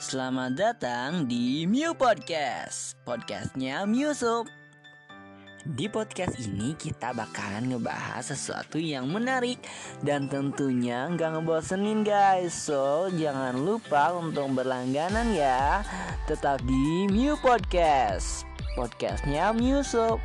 Selamat datang di Mew Podcast. Podcastnya Mewsup Di podcast ini kita bakalan ngebahas sesuatu yang menarik Dan tentunya nggak ngebosenin guys. So jangan lupa untuk berlangganan ya. Tetap di Mew Podcast. Podcastnya Mewsup